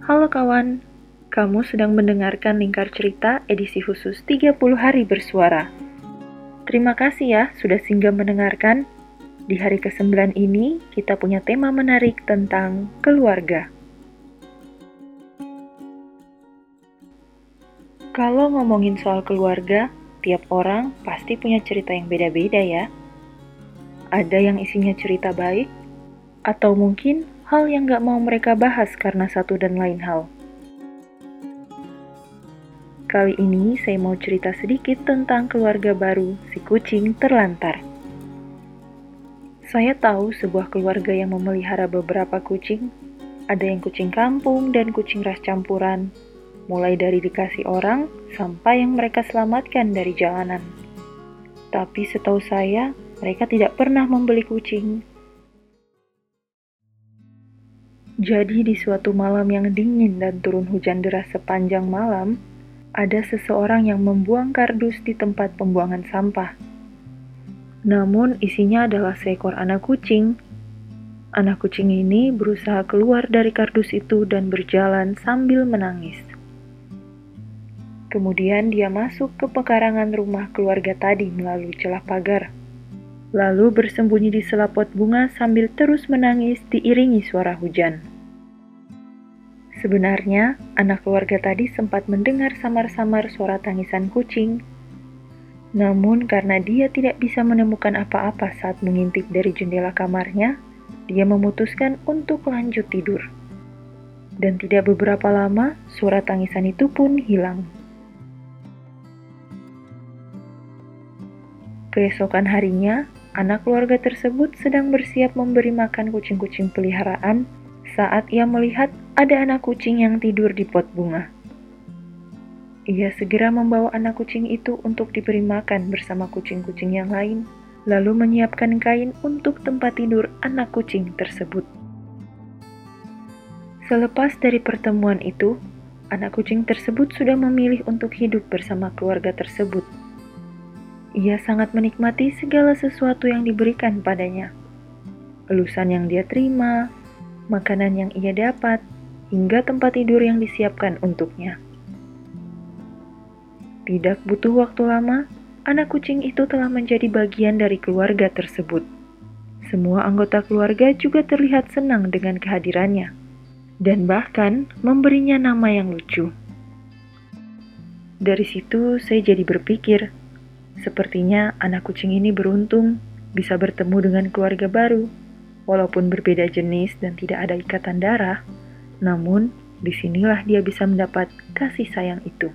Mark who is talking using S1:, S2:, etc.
S1: Halo kawan, kamu sedang mendengarkan Lingkar Cerita edisi khusus 30 hari bersuara. Terima kasih ya sudah singgah mendengarkan. Di hari ke-9 ini, kita punya tema menarik tentang keluarga. Kalau ngomongin soal keluarga, tiap orang pasti punya cerita yang beda-beda ya. Ada yang isinya cerita baik, atau mungkin hal yang gak mau mereka bahas karena satu dan lain hal. Kali ini saya mau cerita sedikit tentang keluarga baru si kucing terlantar. Saya tahu sebuah keluarga yang memelihara beberapa kucing. Ada yang kucing kampung dan kucing ras campuran, mulai dari dikasih orang sampai yang mereka selamatkan dari jalanan. Tapi setahu saya, mereka tidak pernah membeli kucing Jadi di suatu malam yang dingin dan turun hujan deras sepanjang malam, ada seseorang yang membuang kardus di tempat pembuangan sampah. Namun isinya adalah seekor anak kucing. Anak kucing ini berusaha keluar dari kardus itu dan berjalan sambil menangis. Kemudian dia masuk ke pekarangan rumah keluarga tadi melalui celah pagar. Lalu bersembunyi di selaput bunga sambil terus menangis diiringi suara hujan. Sebenarnya, anak keluarga tadi sempat mendengar samar-samar suara tangisan kucing. Namun, karena dia tidak bisa menemukan apa-apa saat mengintip dari jendela kamarnya, dia memutuskan untuk lanjut tidur. Dan tidak beberapa lama, suara tangisan itu pun hilang. Keesokan harinya, anak keluarga tersebut sedang bersiap memberi makan kucing-kucing peliharaan saat ia melihat ada anak kucing yang tidur di pot bunga. Ia segera membawa anak kucing itu untuk diberi makan bersama kucing-kucing yang lain, lalu menyiapkan kain untuk tempat tidur anak kucing tersebut. Selepas dari pertemuan itu, anak kucing tersebut sudah memilih untuk hidup bersama keluarga tersebut. Ia sangat menikmati segala sesuatu yang diberikan padanya. Elusan yang dia terima, makanan yang ia dapat, hingga tempat tidur yang disiapkan untuknya. Tidak butuh waktu lama, anak kucing itu telah menjadi bagian dari keluarga tersebut. Semua anggota keluarga juga terlihat senang dengan kehadirannya, dan bahkan memberinya nama yang lucu. Dari situ, saya jadi berpikir, sepertinya anak kucing ini beruntung bisa bertemu dengan keluarga baru Walaupun berbeda jenis dan tidak ada ikatan darah, namun di sinilah dia bisa mendapat kasih sayang itu.